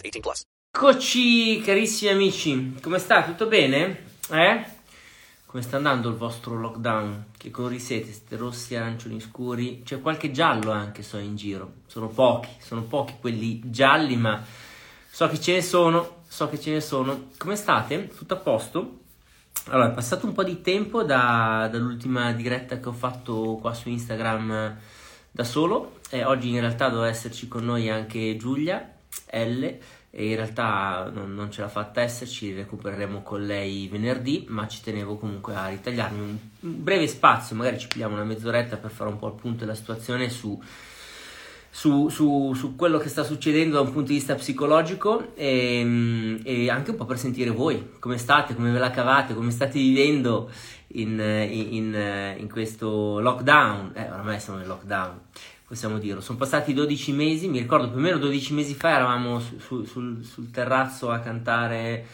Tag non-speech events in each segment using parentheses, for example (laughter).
18 plus. Eccoci carissimi amici, come sta? Tutto bene? Eh? Come sta andando il vostro lockdown? Che colori siete? Siete rossi, arancioni scuri? C'è qualche giallo anche, so, in giro. Sono pochi, sono pochi quelli gialli, ma so che ce ne sono, so che ce ne sono. Come state? Tutto a posto? Allora, è passato un po' di tempo da- dall'ultima diretta che ho fatto qua su Instagram eh, da solo e oggi in realtà doveva esserci con noi anche Giulia L e in realtà non, non ce l'ha fatta esserci, recupereremo con lei venerdì, ma ci tenevo comunque a ritagliarmi un, breve spazio, magari ci pigliamo una mezz'oretta per fare un po' il punto della situazione su, su, su- su quello che sta succedendo da un punto di vista psicologico e, e anche un po' per sentire voi, come state, come ve la cavate, come state vivendo in, in- in- in questo lockdown, eh, ormai siamo nel lockdown, possiamo dirlo, sono passati 12 mesi, mi ricordo più o meno 12 mesi fa eravamo su- su- sul, sul terrazzo a cantare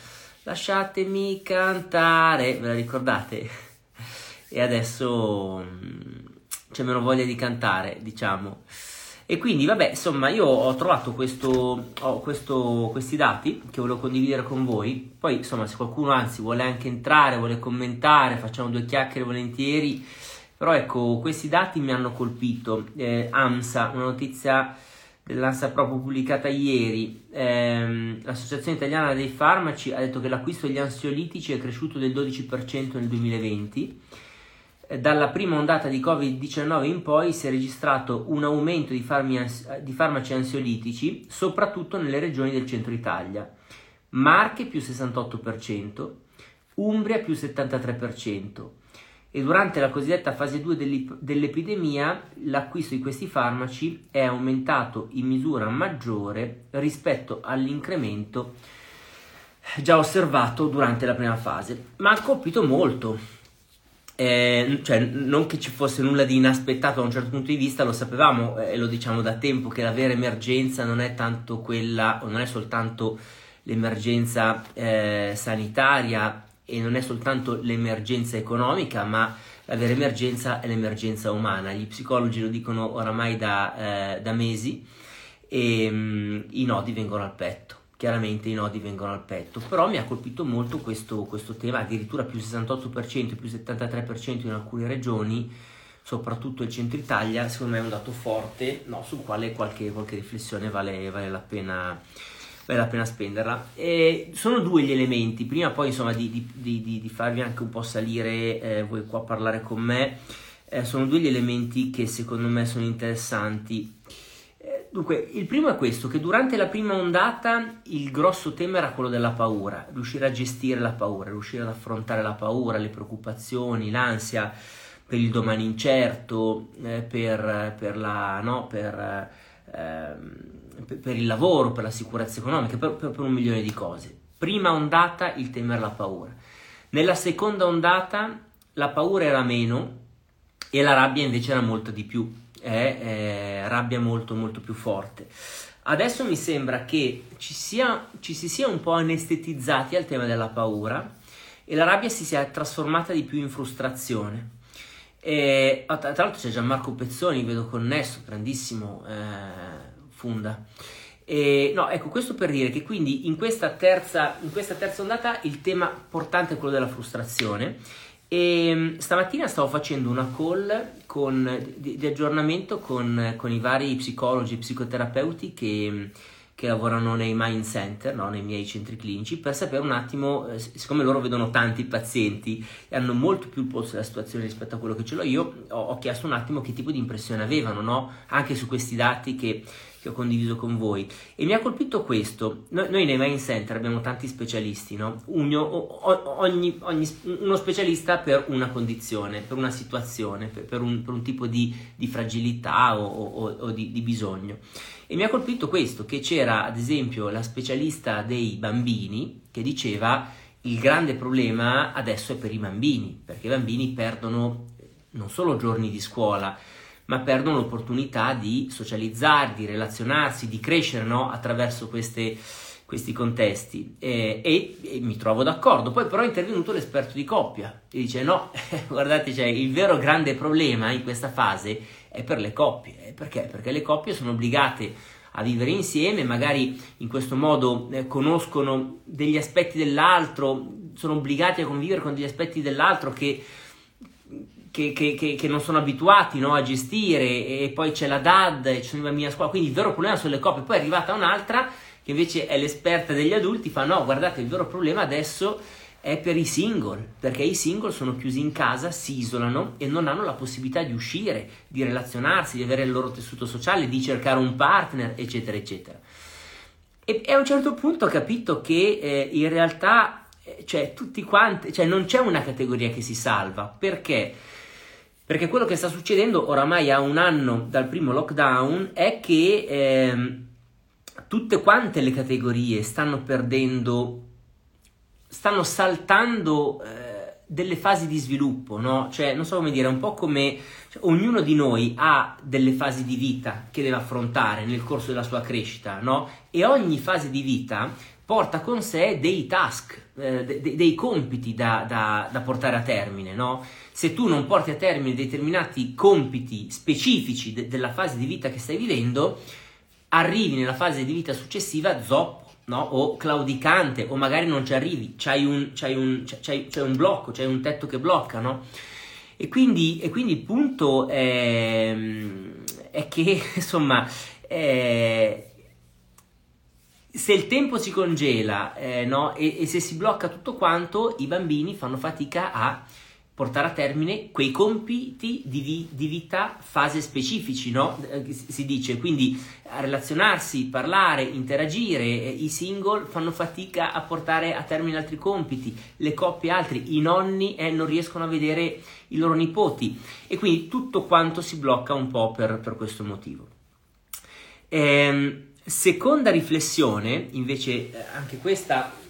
Lasciatemi cantare, ve la ricordate? (laughs) E adesso mm, c'è meno voglia di cantare, diciamo. E quindi, vabbè, insomma, io ho trovato questo, ho questo- questi dati che volevo condividere con voi. Poi, insomma, se qualcuno anzi vuole anche entrare, vuole commentare, facciamo due chiacchiere volentieri. Però ecco, questi dati mi hanno colpito. Eh, AMSA, una notizia dell'ANSA proprio pubblicata ieri, ehm, l'Associazione Italiana dei Farmaci ha detto che l'acquisto degli ansiolitici è cresciuto del 12% nel 2020. Eh, Dalla prima ondata di Covid-19 in poi si è registrato un aumento di, ans- di farmaci ansiolitici, soprattutto nelle regioni del centro Italia. Marche più 68%, Umbria più 73%. E durante la cosiddetta fase 2 dell'ip- dell'epidemia l'acquisto di questi farmaci è aumentato in misura maggiore rispetto all'incremento già osservato durante la prima fase, ma ha colpito molto. Eh, cioè, non che ci fosse nulla di inaspettato da un certo punto di vista, lo sapevamo eh, e lo diciamo da tempo che la vera emergenza non è tanto quella, o non è soltanto l'emergenza eh, sanitaria e non è soltanto l'emergenza economica, ma la vera emergenza è l'emergenza umana. Gli psicologi lo dicono oramai da, eh, da mesi e mm, i nodi vengono al petto. Chiaramente i nodi vengono al petto, però mi ha colpito molto questo, questo tema, addirittura più 68%, più 73% in alcune regioni, soprattutto il centro Italia, secondo me è un dato forte no, sul quale qualche, qualche riflessione vale, vale la pena vale la pena spenderla. E sono due gli elementi, prima poi insomma di, di- di- di- farvi anche un po' salire eh, voi qua a parlare con me, eh, sono due gli elementi che secondo me sono interessanti. Eh, Dunque, il primo è questo, che durante la prima ondata il grosso tema era quello della paura, riuscire a gestire la paura, riuscire ad affrontare la paura, le preoccupazioni, l'ansia per il domani incerto, eh, per, per la, no, per, ehm, per- per il lavoro, per la sicurezza economica, per, per- per un milione di cose. Prima ondata il tema era la paura. Nella seconda ondata la paura era meno e la rabbia invece era molto di più, è eh, rabbia molto molto più forte. Adesso mi sembra che ci, sia, ci si sia un po' anestetizzati al tema della paura e la rabbia si sia trasformata di più in frustrazione. E, tra l'altro c'è Gianmarco Pezzoni, vedo connesso, grandissimo eh, Funda. E, no, ecco, questo per dire che quindi in questa, terza, in questa terza ondata il tema portante è quello della frustrazione. E mm, stamattina stavo facendo una call con- di, di aggiornamento con, con i vari psicologi e psicoterapeuti che, che lavorano nei mind center, no? nei miei centri clinici, per sapere un attimo, eh, siccome loro vedono tanti pazienti e hanno molto più il polso della situazione rispetto a quello che ce l'ho io, ho, ho chiesto un attimo che tipo di impressione avevano, no? anche su questi dati che, che, ho condiviso con voi. E mi ha colpito questo, noi, noi nei mind center abbiamo tanti specialisti, no? Uno, ogni, ogni, uno specialista per una condizione, per una situazione, per, per, un, per un, tipo di, di fragilità o, o, o di, di bisogno. E mi ha colpito questo, che c'era ad esempio la specialista dei bambini che diceva il grande problema adesso è per i bambini, perché i bambini perdono non solo giorni di scuola, ma perdono l'opportunità di socializzare, di relazionarsi, di crescere no? attraverso queste, questi contesti e, e, e, mi trovo d'accordo. Poi però è intervenuto l'esperto di coppia e dice no, (laughs) guardate, cioè, il vero grande problema in questa fase è per le coppie. Perché? Perché le coppie sono obbligate a vivere insieme, magari in questo modo eh, conoscono degli aspetti dell'altro, sono obbligati a convivere con degli aspetti dell'altro che, che, che, che non sono abituati no, a gestire e poi c'è la DAD e sono i bambini a scuola, quindi il vero problema sono le coppie. Poi è arrivata un'altra che invece è l'esperta degli adulti, fa no, guardate, il vero problema adesso è per i single, perché i single sono chiusi in casa, si isolano e non hanno la possibilità di uscire, di relazionarsi, di avere il loro tessuto sociale, di cercare un partner, eccetera, eccetera. E, e a un certo punto ho capito che eh, in realtà eh, cioè, tutti quanti, cioè, non c'è una categoria che si salva, perché? Perché quello che sta succedendo oramai a un anno dal primo lockdown è che eh, tutte quante le categorie stanno perdendo stanno saltando eh, delle fasi di sviluppo, no? Cioè, non so come dire, è un po' come cioè, ognuno di noi ha delle fasi di vita che deve affrontare nel corso della sua crescita, no? E ogni fase di vita porta con sé dei task, eh, de- dei compiti da, da, da, portare a termine, no? Se tu non porti a termine determinati compiti specifici de- della fase di vita che stai vivendo, arrivi nella fase di vita successiva zoppo no? o claudicante, o magari non ci arrivi, c'hai un, c'hai un, c'hai, c'hai un blocco, c'hai un tetto che blocca, no? E quindi, e quindi il punto è, è che, (laughs) insomma, è, se il tempo si congela eh, no? e, e se si blocca tutto quanto, i bambini fanno fatica a portare a termine quei compiti di, vi, di vita fase specifici, no? Eh, si dice, quindi relazionarsi, parlare, interagire, eh, i single fanno fatica a portare a termine altri compiti, le coppie altri, i nonni eh, non riescono a vedere i loro nipoti e quindi tutto quanto si blocca un po' per, per questo motivo. Ehm, seconda riflessione, invece eh, anche questa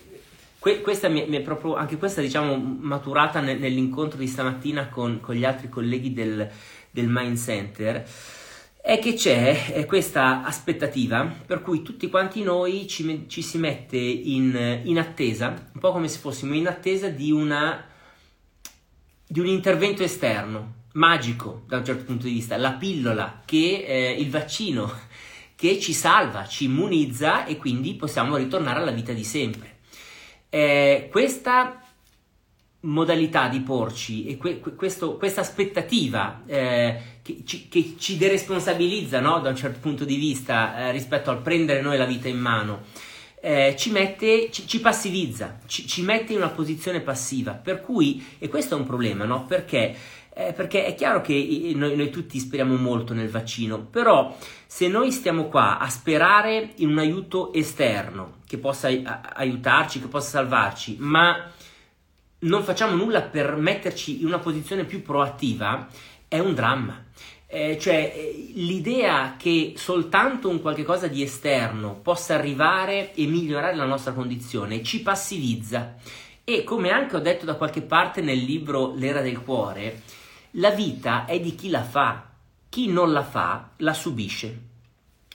Que- questa mi, mi, è proprio, anche questa diciamo maturata ne- nell'incontro di stamattina con, con, gli altri colleghi del, del Mind Center, è che c'è questa aspettativa per cui tutti quanti noi ci, ci si mette in, in, attesa, un po' come se fossimo in attesa di, una, di un intervento esterno, magico da un certo punto di vista, la pillola che eh, il vaccino che ci salva, ci immunizza e quindi possiamo ritornare alla vita di sempre. Eh, questa modalità di porci e que- questo, questa aspettativa eh, che, ci, che, ci, deresponsabilizza no? da un certo punto di vista eh, rispetto al prendere noi la vita in mano eh, ci mette, ci, ci passivizza, ci, ci, mette in una posizione passiva per cui, e questo è un problema no? perché eh, perché è chiaro che noi, noi, tutti speriamo molto nel vaccino, però se noi stiamo qua a sperare in un aiuto esterno che possa aiutarci, che possa salvarci, ma non facciamo nulla per metterci in una posizione più proattiva, è un dramma. Eh, cioè l'idea che soltanto un qualche cosa di esterno possa arrivare e migliorare la nostra condizione ci passivizza e come anche ho detto da qualche parte nel libro L'era del cuore, la vita è di chi la fa, chi non la fa la subisce.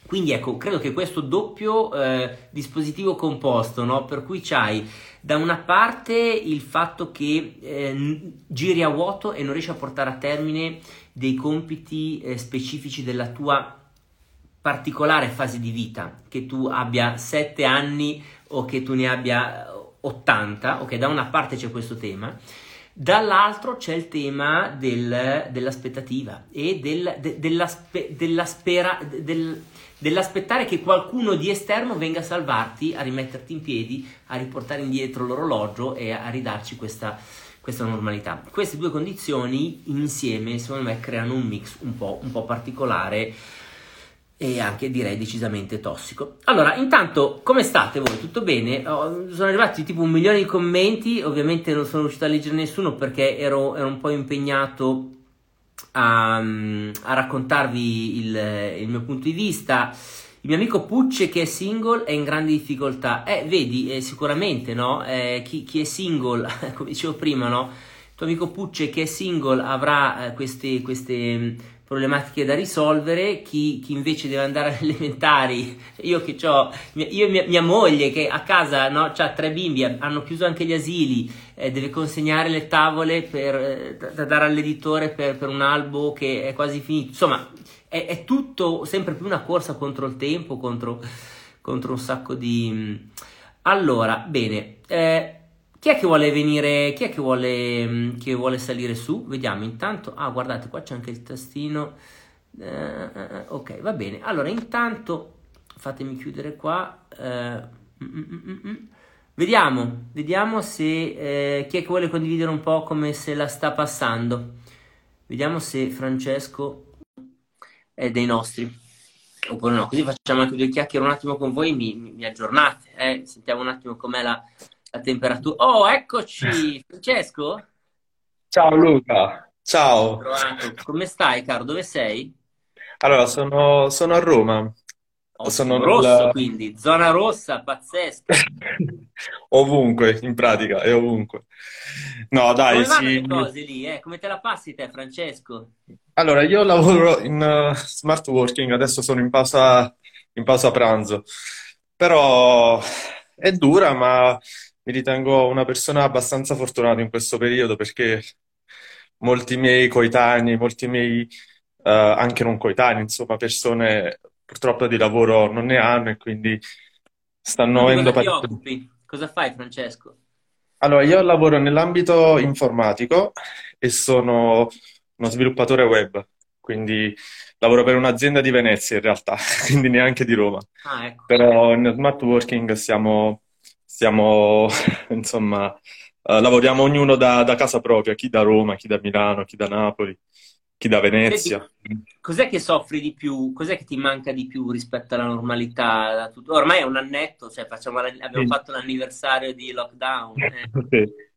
Quindi ecco, credo che questo doppio eh, dispositivo composto, no? per cui c'hai da una parte il fatto che eh, giri a vuoto e non riesci a portare a termine dei compiti eh, specifici della tua particolare fase di vita, che tu abbia 7 anni o che tu ne abbia 80, ok, da una parte c'è questo tema, Dall'altro c'è il tema del, dell'aspettativa e del, de, della, spe, della spera, del, dell'aspettare che qualcuno di esterno venga a salvarti, a rimetterti in piedi, a riportare indietro l'orologio e a ridarci questa, questa normalità. Queste due condizioni insieme, secondo me, creano un mix un po', un po' particolare e anche direi decisamente tossico. Allora, intanto, come state voi? Tutto bene? Oh, sono arrivati tipo un milione di commenti, ovviamente non sono riuscito a leggere nessuno perché ero, ero un po' impegnato a, a raccontarvi il, il, mio punto di vista. Il mio amico Pucce che è single è in grande difficoltà. Eh, vedi, eh, sicuramente, no? Eh, chi, chi, è single, (laughs) come dicevo prima, no? Il tuo amico Pucce che è single avrà eh, queste, queste problematiche da risolvere, chi, chi, invece deve andare (laughs) alle elementari, io che ho, io e mia, mia, moglie che a casa no, ha tre bimbi, hanno chiuso anche gli asili, eh, deve consegnare le tavole per, eh, da dare all'editore per, per, un albo che è quasi finito, insomma è, è, tutto sempre più una corsa contro il tempo, contro, contro un sacco di... Allora, bene, eh, chi è che vuole venire? Chi è che vuole, mm, che vuole salire su? Vediamo intanto. Ah, guardate, qua c'è anche il tastino. Eh, eh, eh ok, va bene. Allora, intanto fatemi chiudere qua. Eh, mm, mm, vediamo, vediamo se eh, chi è che vuole condividere un po' come se la sta passando. Vediamo se Francesco è dei nostri. Oppure no, così facciamo anche due chiacchiere un attimo con voi, mi, mi aggiornate, eh? sentiamo un attimo com'è la, la temperatura. Oh, eccoci, (laughs) Francesco. Ciao Luca, ciao. Come stai, caro? Dove sei? Allora, sono, sono a Roma. Oh, sono rosso, nel... quindi, zona rossa, pazzesca. (laughs) ovunque, in pratica, è ovunque. No, dai, Come sì. le cose lì, eh? Come te la passi te, Francesco? Allora, io lavoro in uh, smart working, adesso sono in pausa, in pausa pranzo. Però è dura, ma mi ritengo una persona abbastanza fortunata in questo periodo perché molti miei coetanei, molti miei uh, anche non coetanei, insomma, persone purtroppo di lavoro non ne hanno e quindi stanno avendo parecchio. Cosa fai, Francesco? Allora, io lavoro nell'ambito informatico e sono uno sviluppatore web, quindi lavoro per un'azienda di Venezia in realtà, (laughs) quindi neanche di Roma. Ah, ecco. Però in smart working siamo stiamo, (laughs) insomma, uh, lavoriamo ognuno da, da, casa propria, chi da Roma, chi da Milano, chi da Napoli, chi da Venezia. Cos'è che soffri di più? Cos'è che ti manca di più rispetto alla normalità? Ormai è un annetto, cioè facciamo, abbiamo sì. fatto l'anniversario di lockdown. Eh. (laughs)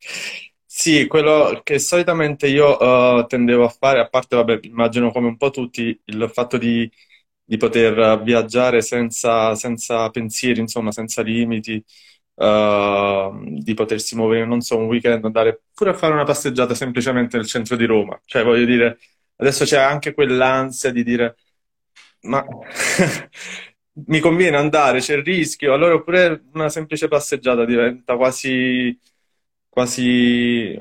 Sì, quello che solitamente io uh, tendevo a fare, a parte, vabbè, immagino come un po' tutti, il fatto di, di poter viaggiare senza, senza pensieri, insomma, senza limiti, uh, di potersi muovere, non so, un weekend, andare pure a fare una passeggiata semplicemente nel centro di Roma. Cioè, voglio dire, adesso c'è anche quell'ansia di dire, ma (laughs) mi conviene andare, c'è il rischio, allora oppure una semplice passeggiata diventa quasi, quasi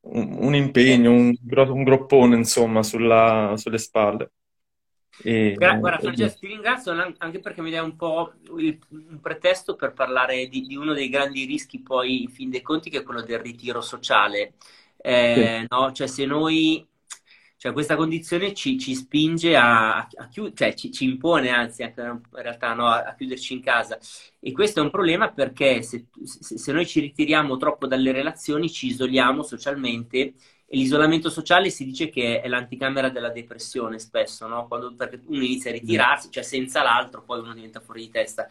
un, un impegno, un, un, groppone, insomma, sulla, sulle spalle. E, Guarda, Francesco, ti ringrazio anche perché mi dai un po' il, un pretesto per parlare di, di, uno dei grandi rischi poi, in fin dei conti, che è quello del ritiro sociale. Eh, sì. no? Cioè, se noi, cioè, questa condizione ci, ci spinge a, a chiudere, cioè ci, ci, impone anzi, anche in realtà, no? a, chiuderci in casa. E questo è un problema perché se, se, noi ci ritiriamo troppo dalle relazioni, ci isoliamo socialmente l'isolamento sociale si dice che è l'anticamera della depressione spesso, no? Quando uno inizia a ritirarsi, cioè senza l'altro, poi uno diventa fuori di testa.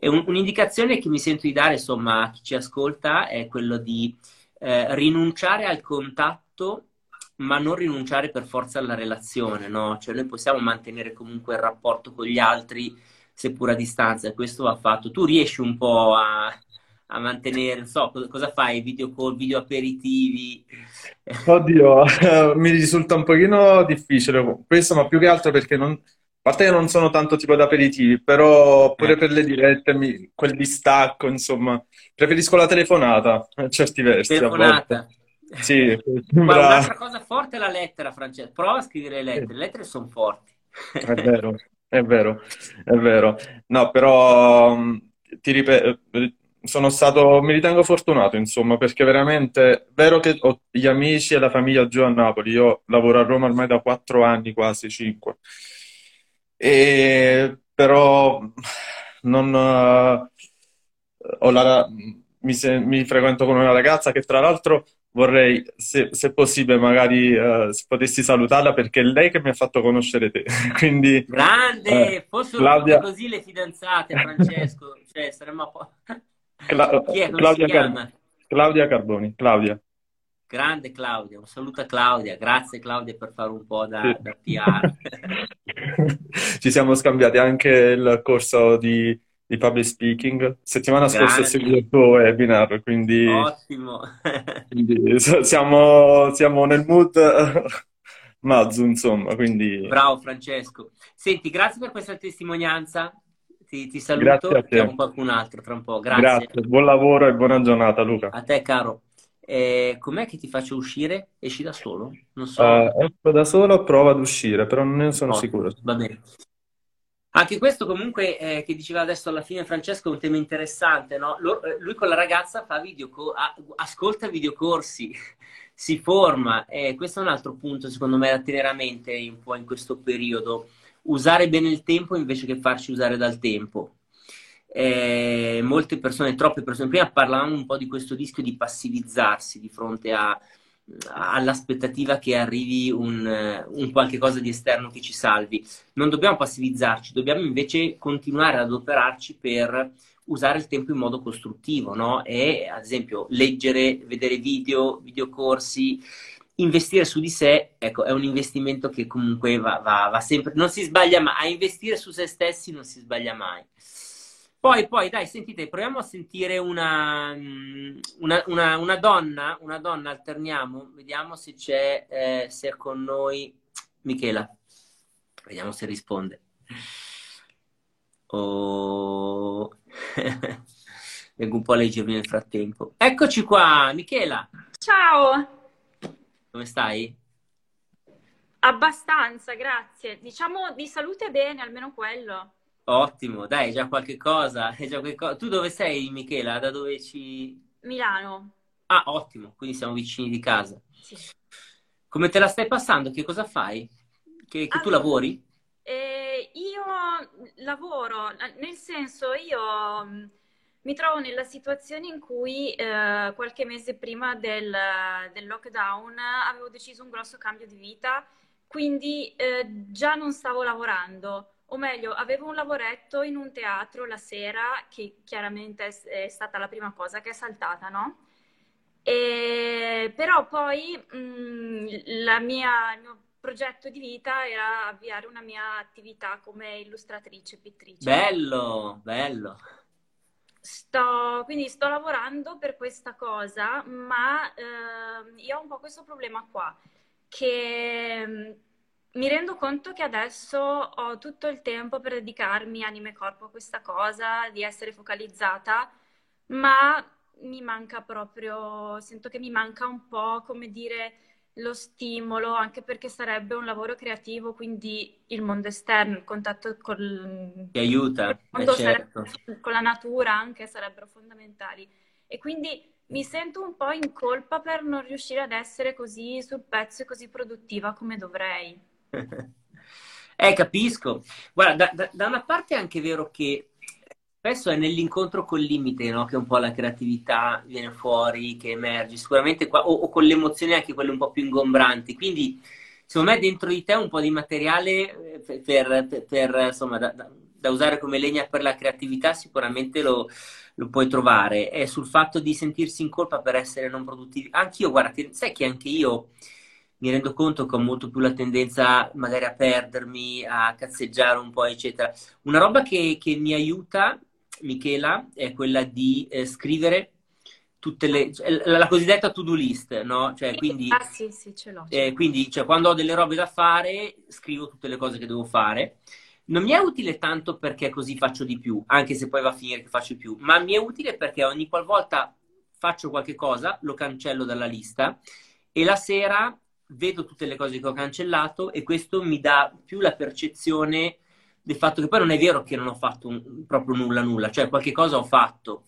Un, un'indicazione che mi sento di dare, insomma, a chi ci ascolta è quello di eh, rinunciare al contatto, ma non rinunciare per forza alla relazione, no? Cioè noi possiamo mantenere comunque il rapporto con gli altri, seppur a distanza, e questo va fatto. Tu riesci un po' a a mantenere, non so, cosa, cosa fai? Video call, video aperitivi? Oddio, (laughs) mi risulta un pochino difficile questo, ma più che altro perché non, a parte che non sono tanto tipo da aperitivi, però pure eh. per le dirette, mi, quel distacco, insomma, preferisco la telefonata a certi versi. Telefonata. Sì. (laughs) Ma (laughs) un'altra cosa forte è la lettera, Francesco. Prova a scrivere le lettere, le lettere sono forti. È vero, è vero, è vero. No, però ti ripeto, sono stato, mi ritengo fortunato, insomma, perché veramente è vero che ho gli amici e la famiglia giù a Napoli. Io lavoro a Roma ormai da quattro anni, quasi cinque. E però non, ho la, mi, se- mi frequento con una ragazza che tra l'altro vorrei, se, se possibile, magari eh, se potessi salutarla perché è lei che mi ha fatto conoscere te. (laughs) Quindi, Grande, eh, fossero Claudia, così le fidanzate, Francesco, cioè saremmo a po'... Cla- Claudia, Car-? Claudia Carboni, Claudia. Grande Claudia, un saluto a Claudia, grazie Claudia per fare un po' da, Sì. da PR. (laughs) Ci siamo scambiati anche il corso di, di public speaking. Settimana scorsa ho Grande, seguito il tuo webinar, quindi, ottimo. quindi siamo, siamo nel mood (laughs) Mazzu, insomma, quindi Bravo Francesco. Senti, grazie per questa testimonianza. Ti, ti saluto, a te. chiamo qualcun altro tra un po'. Grazie. Grazie, buon lavoro e buona giornata, Luca. A te, caro. Eh, com'è che ti faccio uscire? Esci da solo? Non so. Eh, esco da solo, provo ad uscire, però non ne sono Ottimo, sicuro. va bene. Anche questo comunque eh, che diceva adesso alla fine Francesco è un tema interessante, no? Eh, lui con la ragazza fa a- ascolta videocorsi, (laughs) si forma e questo è un altro punto secondo me da tenere a mente un po' in questo periodo, usare bene il tempo invece che farci usare dal tempo. Eh, molte persone, troppe persone, prima parlavamo un po' di questo rischio di passivizzarsi di fronte a- all'aspettativa che arrivi un, un qualche cosa di esterno che ci salvi. Non dobbiamo passivizzarci, dobbiamo invece continuare ad adoperarci per usare il tempo in modo costruttivo, no? E ad esempio leggere, vedere video, videocorsi, investire su di sé, ecco, è un investimento che comunque va, va- va sempre, non si sbaglia mai, a investire su se stessi non si sbaglia mai. Poi, poi, dai, sentite, proviamo a sentire una, mm, una, una- una donna, una donna, alterniamo, vediamo se c'è, eh, se è con noi Michela. Vediamo se risponde. Oh. (laughs) Vengo un po' a leggermi nel frattempo. Eccoci qua, Michela, Ciao, come stai? abbastanza, grazie. Diciamo di salute bene, almeno quello. Ottimo, dai, già qualche cosa, (laughs) già qualcosa. Tu dove sei, Michela? Da dove ci... Milano, Ah, ottimo, quindi siamo vicini di casa. sì. Come te la stai passando? Che cosa fai? Che, che tu Allora, lavori? eh, io lavoro, nel senso io mi trovo nella situazione in cui eh, qualche mese prima del, del lockdown avevo deciso un grosso cambio di vita, quindi eh, già non stavo lavorando, o meglio, avevo un lavoretto in un teatro la sera, che chiaramente è, è stata la prima cosa che è saltata, no? E- però poi mh, la mia- il mio progetto di vita era avviare una mia attività come illustratrice, pittrice. Bello, bello. Sto, quindi sto lavorando per questa cosa, ma ehm, io ho un po' questo problema qua, che mm, mi rendo conto che adesso ho tutto il tempo per dedicarmi anima e corpo a questa cosa, di essere focalizzata, ma mi manca proprio, sento che mi manca un po', come dire, lo stimolo, anche perché sarebbe un lavoro creativo, quindi il mondo esterno, il contatto col, Ti aiuta, eh mondo certo. sarebbe- con la natura anche sarebbero fondamentali. E quindi mi sento un po' in colpa per non riuscire ad essere così sul pezzo e così produttiva come dovrei. (laughs) Eh, capisco. Guarda, da, da- da una parte è anche vero che spesso è nell'incontro col limite, no? Che un po' la creatività viene fuori, che emerge, sicuramente qua, o, o con le emozioni anche quelle un po' più ingombranti. Quindi, secondo me, dentro di te un po' di materiale eh, per, per- per, insomma, da, da- usare come legna per la creatività sicuramente lo, lo puoi trovare. È sul fatto di sentirsi in colpa per essere non produttivi. Anch'io, guarda, sai che anche io mi rendo conto che ho molto più la tendenza magari a perdermi, a cazzeggiare un po', eccetera. Una roba che, che mi aiuta, Michela, è quella di eh, scrivere tutte le, cioè, la, la cosiddetta to-do list, no? Cioè, quindi, Ah sì, sì, ce l'ho. eh, quindi cioè, quando ho delle robe da fare, scrivo tutte le cose che devo fare. Non mi è utile tanto perché così faccio di più, anche se poi va a finire che faccio di più, ma mi è utile perché ogni qualvolta faccio qualche cosa, lo cancello dalla lista e la sera vedo tutte le cose che ho cancellato e questo mi dà più la percezione del fatto che poi non è vero che non ho fatto un- proprio nulla nulla, cioè qualche cosa ho fatto.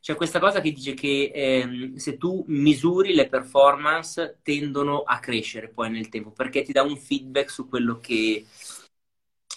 C'è questa cosa che dice che ehm, se tu misuri le performance tendono a crescere poi nel tempo perché ti dà un feedback su quello che,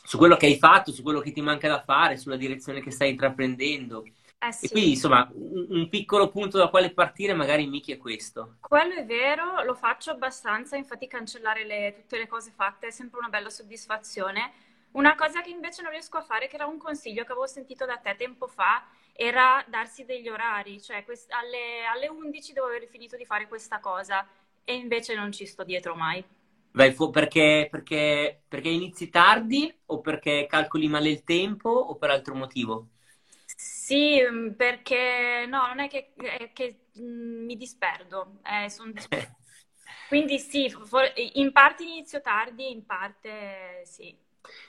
su quello che hai fatto, su quello che ti manca da fare, sulla direzione che stai intraprendendo. Eh sì. E quindi, insomma, un, un piccolo punto da quale partire magari Miki è questo. Quello è vero, lo faccio abbastanza, infatti cancellare le- tutte le cose fatte è sempre una bella soddisfazione. Una cosa che invece non riesco a fare, che era un consiglio che avevo sentito da te tempo fa, era darsi degli orari, cioè quest- alle, alle 11 devo aver finito di fare questa cosa e invece non ci sto dietro mai. Vai fu- perché, perché, perché inizi tardi o perché calcoli male il tempo o per altro motivo? Sì, mm, perché no, non è che, è che, mm, mi disperdo, eh, son (laughs) quindi sì, for- in parte inizio tardi, in parte sì.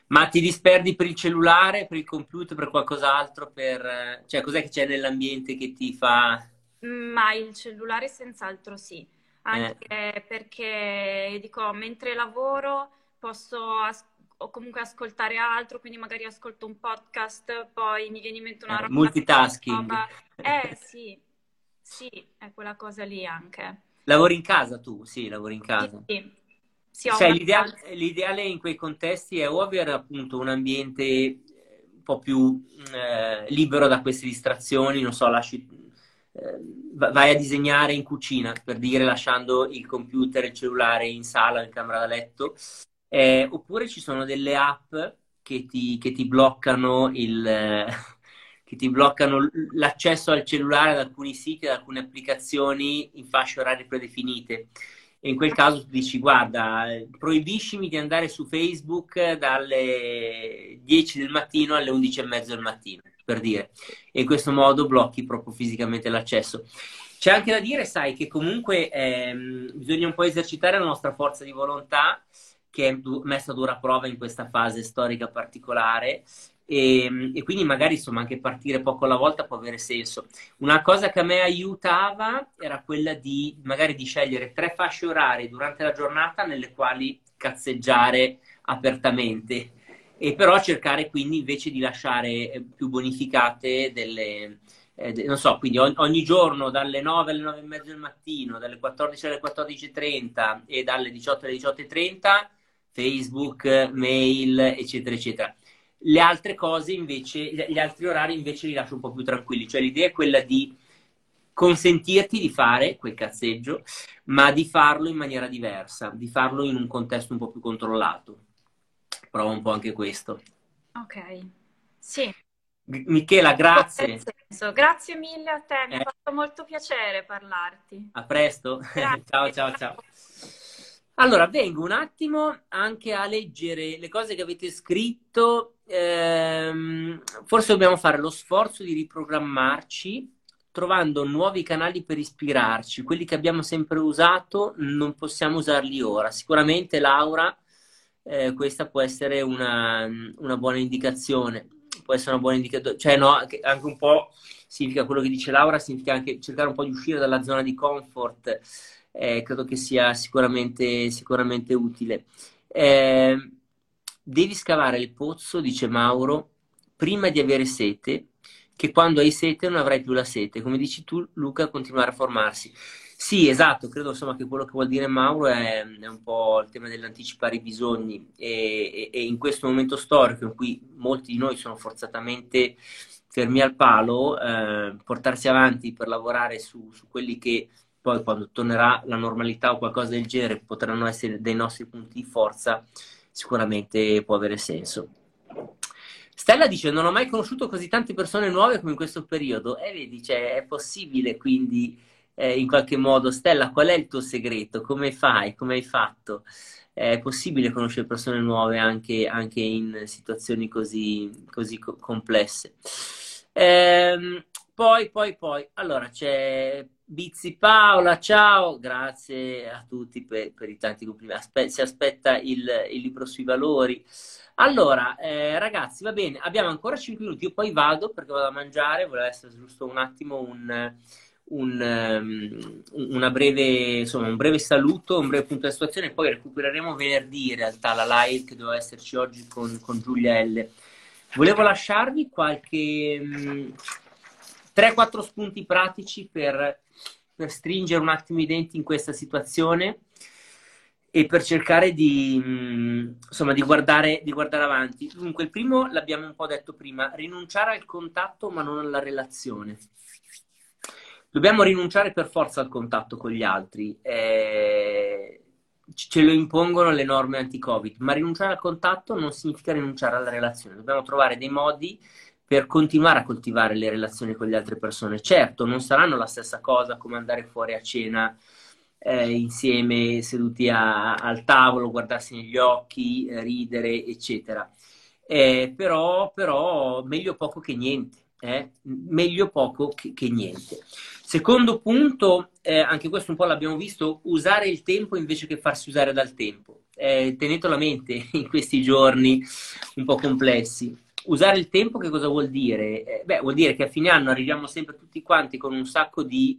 Ma ti disperdi per il cellulare, per il computer, per qualcos'altro? Per... eh, Cioè, cos'è che c'è nell'ambiente che ti fa... Ma il cellulare senz'altro sì, Eh, anche perché dico, mentre lavoro posso as- o comunque ascoltare altro, quindi magari ascolto un podcast, poi mi viene in mente una eh, roba, multitasking. roba. (laughs) Eh sì, sì, è quella cosa lì anche. Lavori in casa tu? Sì, lavori in casa. sì, sì, ho Cioè, l'ideale, l'ideale in quei contesti è o avere appunto un ambiente eh, un po' più eh, libero da queste distrazioni, non so, lasci, eh, va- vai a disegnare in cucina, per dire, lasciando il computer e il cellulare in sala, in camera da letto, Eh, oppure ci sono delle app che ti, che ti bloccano il, (laughs) che ti bloccano l'accesso al cellulare ad alcuni siti, ad alcune applicazioni in fasce orarie predefinite. E in quel caso tu dici, guarda, proibiscimi di andare su Facebook dalle 10 del mattino alle 11 e mezzo del mattino, per dire. E in questo modo blocchi proprio fisicamente l'accesso. C'è anche da dire, sai, che comunque ehm, bisogna un po' esercitare la nostra forza di volontà, che è messa a dura prova in questa fase storica particolare. E, e quindi magari insomma anche partire poco alla volta può avere senso. Una cosa che a me aiutava era quella di magari di scegliere tre fasce orarie durante la giornata nelle quali cazzeggiare apertamente e però cercare quindi invece di lasciare eh, più bonificate delle, eh, non so, quindi ogni, ogni giorno dalle 9 alle 9 e mezzo del mattino, dalle 14 alle 14.30 e dalle 18 alle 18.30 Facebook, mail, eccetera, eccetera. Le altre cose invece, gli altri orari invece li lascio un po' più tranquilli, cioè l'idea è quella di consentirti di fare quel cazzeggio, ma di farlo in maniera diversa, di farlo in un contesto un po' più controllato. Prova un po' anche questo. Ok, sì. Michela, grazie. Grazie mille a te, mi ha Eh. fatto molto piacere parlarti. A presto. (laughs) Ciao, ciao, ciao. Allora, vengo un attimo anche a leggere le cose che avete scritto. Ehm, forse dobbiamo fare lo sforzo di riprogrammarci trovando nuovi canali per ispirarci. Quelli che abbiamo sempre usato non possiamo usarli ora. Sicuramente, Laura, eh, questa può essere una, una buona indicazione. Può essere una buona indicazione, cioè no, anche anche un po' significa quello che dice Laura, significa anche cercare un po' di uscire dalla zona di comfort eh, credo che sia sicuramente, sicuramente utile. Eh, devi scavare il pozzo, dice Mauro, prima di avere sete, che quando hai sete non avrai più la sete. Come dici tu, Luca, continuare a formarsi. Sì, esatto, credo insomma che quello che vuol dire Mauro è, è un po' il tema dell'anticipare i bisogni e, e- e in questo momento storico in cui molti di noi sono forzatamente fermi al palo, eh, portarsi avanti per lavorare su, su quelli che poi quando tornerà la normalità o qualcosa del genere potranno essere dei nostri punti di forza, sicuramente può avere senso. Stella dice: Non ho mai conosciuto così tante persone nuove come in questo periodo. E vedi, cioè, è possibile quindi eh, in qualche modo. Stella, qual è il tuo segreto? Come fai? Come hai fatto? È possibile conoscere persone nuove anche, anche in situazioni così, così co- complesse. Ehm, poi, poi, poi, allora c'è Bizzi Paola, ciao, grazie a tutti per, per i tanti complimenti. Aspe- si aspetta il, il libro sui valori. Allora, eh, ragazzi, va bene, abbiamo ancora 5 minuti. Io poi vado perché vado a mangiare. Voleva essere giusto un attimo un, un, una breve, insomma, un breve saluto, un breve punto di situazione. Poi recupereremo venerdì in realtà la live che doveva esserci oggi con, con Giulia L. Volevo lasciarvi qualche mh, 3-4 spunti pratici per, per stringere un attimo i denti in questa situazione e per cercare di, mh, insomma, di, guardare, di guardare avanti. Dunque, il primo l'abbiamo un po' detto prima, rinunciare al contatto ma non alla relazione. Dobbiamo rinunciare per forza al contatto con gli altri, eh, ce lo impongono le norme anti-Covid, ma rinunciare al contatto non significa rinunciare alla relazione. Dobbiamo trovare dei modi per continuare a coltivare le relazioni con le altre persone. Certo, non saranno la stessa cosa come andare fuori a cena eh, insieme seduti a, al tavolo, guardarsi negli occhi, eh, ridere, eccetera. Eh, però, però, meglio poco che niente. Eh? Meglio poco che, che niente. Secondo punto, eh, anche questo un po' l'abbiamo visto, usare il tempo invece che farsi usare dal tempo. Eh, tenetelo a mente in questi giorni un po' complessi. Usare il tempo che cosa vuol dire? Eh, beh, vuol dire che a fine anno arriviamo sempre tutti quanti con un sacco di,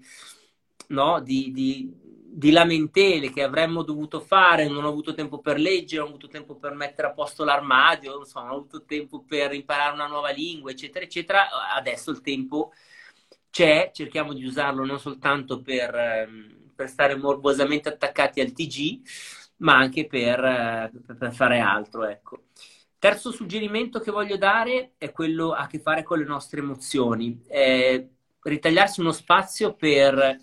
no, di, di di lamentele che avremmo dovuto fare, non ho avuto tempo per leggere, non ho avuto tempo per mettere a posto l'armadio, insomma, non ho avuto tempo per imparare una nuova lingua, eccetera, eccetera. Adesso il tempo c'è, cerchiamo di usarlo non soltanto per, ehm, per stare morbosamente attaccati al TG, ma anche per, eh, per fare altro, ecco. Terzo suggerimento che voglio dare è quello a che fare con le nostre emozioni. Eh, ritagliarsi uno spazio per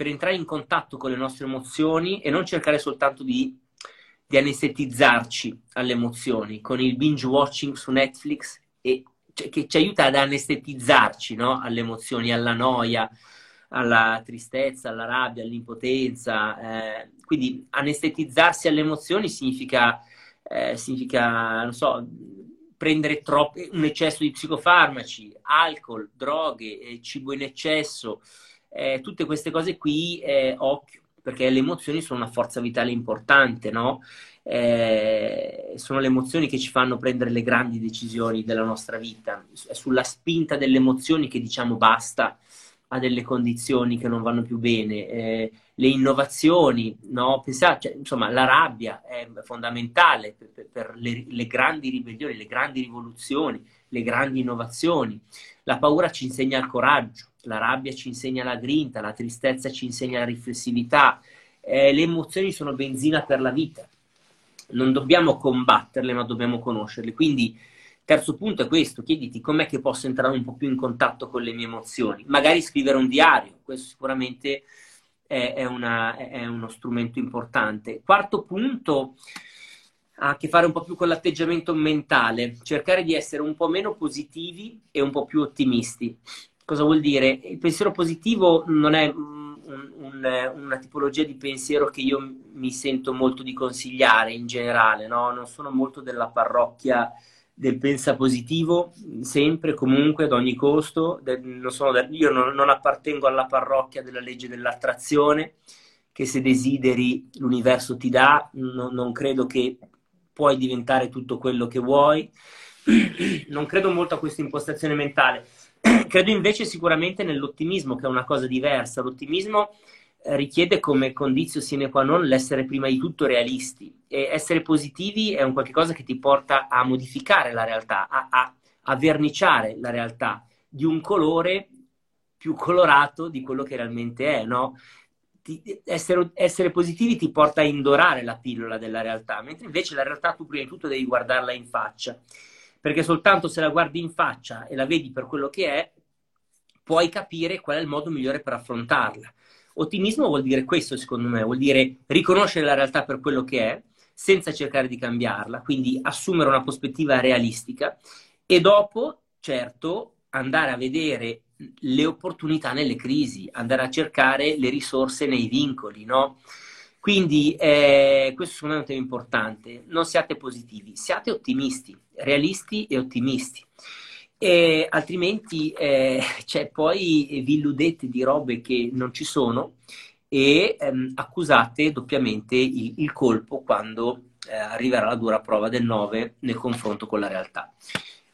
per entrare in contatto con le nostre emozioni e non cercare soltanto di, di anestetizzarci alle emozioni con il binge watching su Netflix e, cioè, che ci aiuta ad anestetizzarci no? alle emozioni, alla noia, alla tristezza, alla rabbia, all'impotenza. Eh, quindi anestetizzarsi alle emozioni significa, eh, significa non so, prendere troppo, un eccesso di psicofarmaci, alcol, droghe, eh, cibo in eccesso eh, tutte queste cose qui, eh, occhio, perché le emozioni sono una forza vitale importante, no? Eh, sono le emozioni che ci fanno prendere le grandi decisioni della nostra vita. È sulla spinta delle emozioni che diciamo basta a delle condizioni che non vanno più bene. Eh, le innovazioni, no? Pensate, cioè, insomma, la rabbia è fondamentale per, per, per le, le, grandi ribellioni, le grandi rivoluzioni, le grandi innovazioni. La paura ci insegna il coraggio la rabbia ci insegna la grinta, la tristezza ci insegna la riflessività, eh, le emozioni sono benzina per la vita. Non dobbiamo combatterle, ma dobbiamo conoscerle. Quindi, terzo punto è questo: chiediti com'è che posso entrare un po' più in contatto con le mie emozioni. Magari scrivere un diario, questo sicuramente è, è, una, è uno strumento importante. Quarto punto ha a che fare un po' più con l'atteggiamento mentale, cercare di essere un po' meno positivi e un po' più ottimisti. Cosa vuol dire? Il pensiero positivo non è un, un, una tipologia di pensiero che io mi sento molto di consigliare in generale, no? Non sono molto della parrocchia del pensa positivo, sempre, comunque, ad ogni costo. Non del, io non, non appartengo alla parrocchia della legge dell'attrazione, che se desideri l'universo ti dà, non, non credo che puoi diventare tutto quello che vuoi. Non credo molto a questa impostazione mentale (clears throat) Credo invece sicuramente nell'ottimismo, che è una cosa diversa. L'ottimismo eh, richiede come condizio sine qua non l'essere prima di tutto realisti e essere positivi è un qualche cosa che ti porta a modificare la realtà, a, a, a verniciare la realtà di un colore più colorato di quello che realmente è, no? Ti, essere, essere, positivi ti porta a indorare la pillola della realtà, mentre invece la realtà tu prima di tutto devi guardarla in faccia perché soltanto se la guardi in faccia e la vedi per quello che è, puoi capire qual è il modo migliore per affrontarla. Ottimismo vuol dire questo, secondo me, vuol dire riconoscere la realtà per quello che è, senza cercare di cambiarla, quindi assumere una prospettiva realistica e dopo, certo, andare a vedere le opportunità nelle crisi, andare a cercare le risorse nei vincoli, no? Quindi eh, questo secondo me è un tema importante. Non siate positivi, siate ottimisti, realisti e ottimisti. E altrimenti eh, cioè, poi vi illudete di robe che non ci sono e ehm, accusate doppiamente il, il colpo quando eh, arriverà la dura prova del 9 nel confronto con la realtà.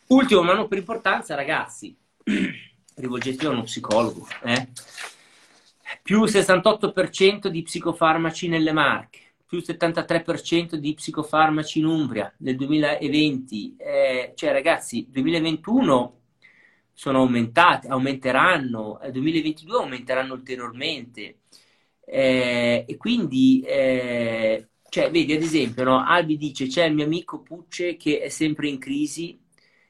Ultimo, ma non per importanza, ragazzi, (clears throat) rivolgetevi a uno psicologo. Eh? più 68% di psicofarmaci nelle Marche, più 73% di psicofarmaci in Umbria nel 2020. Eh, cioè ragazzi, 2021 sono aumentate, aumenteranno, nel 2022 aumenteranno ulteriormente. Eh, e quindi eh, cioè, vedi, ad esempio, no? Albi dice c'è il mio amico Pucce che è sempre in crisi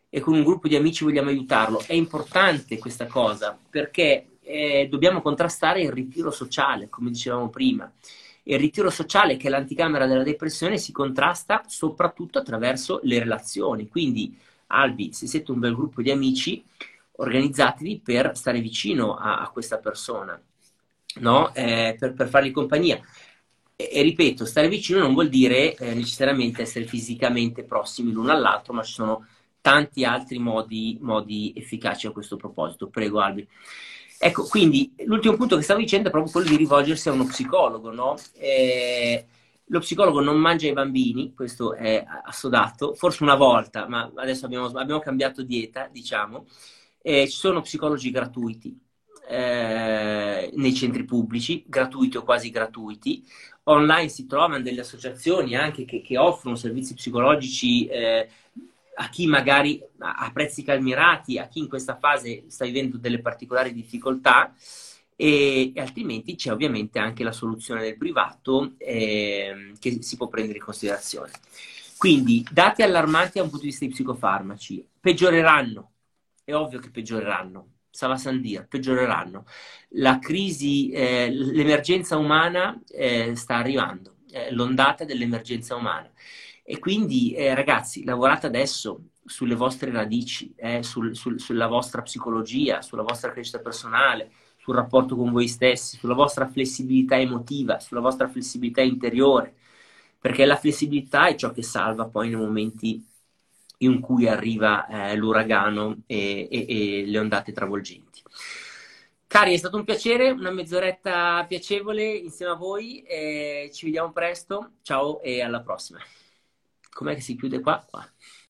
e con un gruppo di amici vogliamo aiutarlo. È importante questa cosa perché eh, dobbiamo contrastare il ritiro sociale, come dicevamo prima. Il ritiro sociale, che è l'anticamera della depressione, si contrasta soprattutto attraverso le relazioni. Quindi, Albi, se siete un bel gruppo di amici, organizzatevi per stare vicino a, a questa persona, no? eh, per, per fargli compagnia. E, e, ripeto, stare vicino non vuol dire eh, necessariamente essere fisicamente prossimi l'uno all'altro, ma ci sono tanti altri modi, modi efficaci a questo proposito. Prego, Albi. Ecco, quindi l'ultimo punto che stavo dicendo è proprio quello di rivolgersi a uno psicologo, no? Eh, lo psicologo non mangia i bambini, questo è assodato, forse una volta, ma adesso abbiamo, abbiamo cambiato dieta, diciamo. Eh, ci sono psicologi gratuiti eh, nei centri pubblici, gratuiti o quasi gratuiti. Online si trovano delle associazioni anche che, che offrono servizi psicologici eh, a chi magari a prezzi calmirati, a chi in questa fase sta vivendo delle particolari difficoltà e, e altrimenti c'è ovviamente anche la soluzione del privato eh, che si può prendere in considerazione. Quindi dati allarmanti da un punto di vista dei psicofarmaci, peggioreranno, è ovvio che peggioreranno, Sava Sandir, peggioreranno. La crisi, eh, l'emergenza umana eh, sta arrivando, l'ondata dell'emergenza umana. E quindi, eh, ragazzi, lavorate adesso sulle vostre radici, eh, sul, sul, sulla vostra psicologia, sulla vostra crescita personale, sul rapporto con voi stessi, sulla vostra flessibilità emotiva, sulla vostra flessibilità interiore, perché la flessibilità è ciò che salva poi nei momenti in cui arriva eh, l'uragano e, e, e le ondate travolgenti. Cari, è stato un piacere, una mezz'oretta piacevole insieme a voi. ci vediamo presto. Ciao e alla prossima. Com'è che si chiude qua? qua.